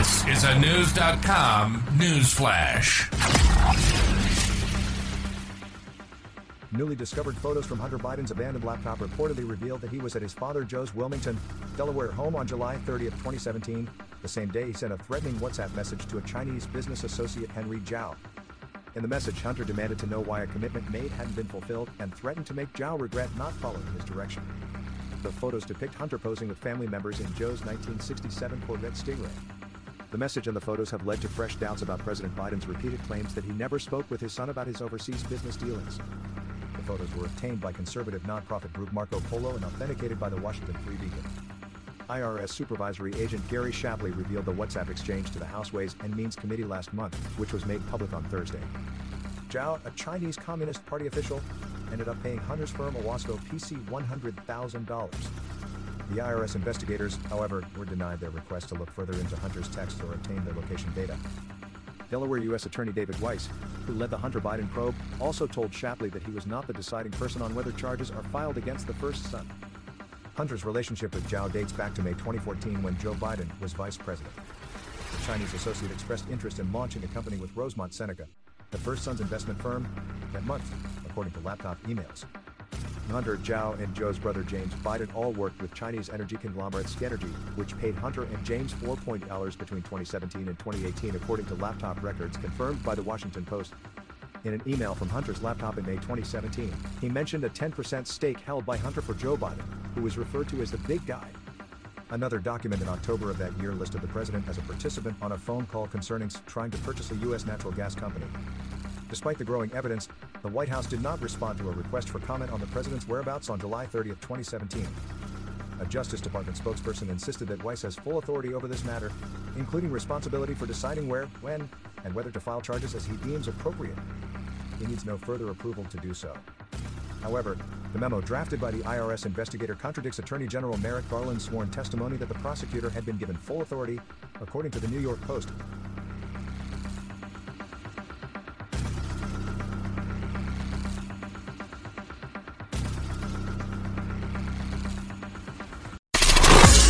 This is a News.com news flash. Newly discovered photos from Hunter Biden's abandoned laptop reportedly revealed that he was at his father Joe's Wilmington, Delaware home on July 30, 2017. The same day, he sent a threatening WhatsApp message to a Chinese business associate Henry Zhao. In the message, Hunter demanded to know why a commitment made hadn't been fulfilled and threatened to make Zhao regret not following his direction. The photos depict Hunter posing with family members in Joe's 1967 Corvette Stingray. The message and the photos have led to fresh doubts about President Biden's repeated claims that he never spoke with his son about his overseas business dealings. The photos were obtained by conservative nonprofit group Marco Polo and authenticated by the Washington Free Beacon. IRS supervisory agent Gary Shapley revealed the WhatsApp exchange to the House Ways and Means Committee last month, which was made public on Thursday. Zhao, a Chinese Communist Party official, ended up paying Hunter's firm Owasco PC $100,000. The IRS investigators, however, were denied their request to look further into Hunter's texts or obtain their location data. Delaware U.S. Attorney David Weiss, who led the Hunter Biden probe, also told Shapley that he was not the deciding person on whether charges are filed against the first son. Hunter's relationship with Zhao dates back to May 2014 when Joe Biden was vice president. The Chinese associate expressed interest in launching a company with Rosemont Seneca, the first son's investment firm, that month, according to laptop emails. Hunter, Zhao, and Joe's brother James Biden all worked with Chinese energy conglomerate Skenergy, which paid Hunter and James $4.0 between 2017 and 2018, according to laptop records confirmed by the Washington Post. In an email from Hunter's laptop in May 2017, he mentioned a 10% stake held by Hunter for Joe Biden, who was referred to as the big guy. Another document in October of that year listed the president as a participant on a phone call concerning trying to purchase a U.S. natural gas company. Despite the growing evidence, the White House did not respond to a request for comment on the president's whereabouts on July 30, 2017. A Justice Department spokesperson insisted that Weiss has full authority over this matter, including responsibility for deciding where, when, and whether to file charges as he deems appropriate. He needs no further approval to do so. However, the memo drafted by the IRS investigator contradicts Attorney General Merrick Garland's sworn testimony that the prosecutor had been given full authority, according to the New York Post.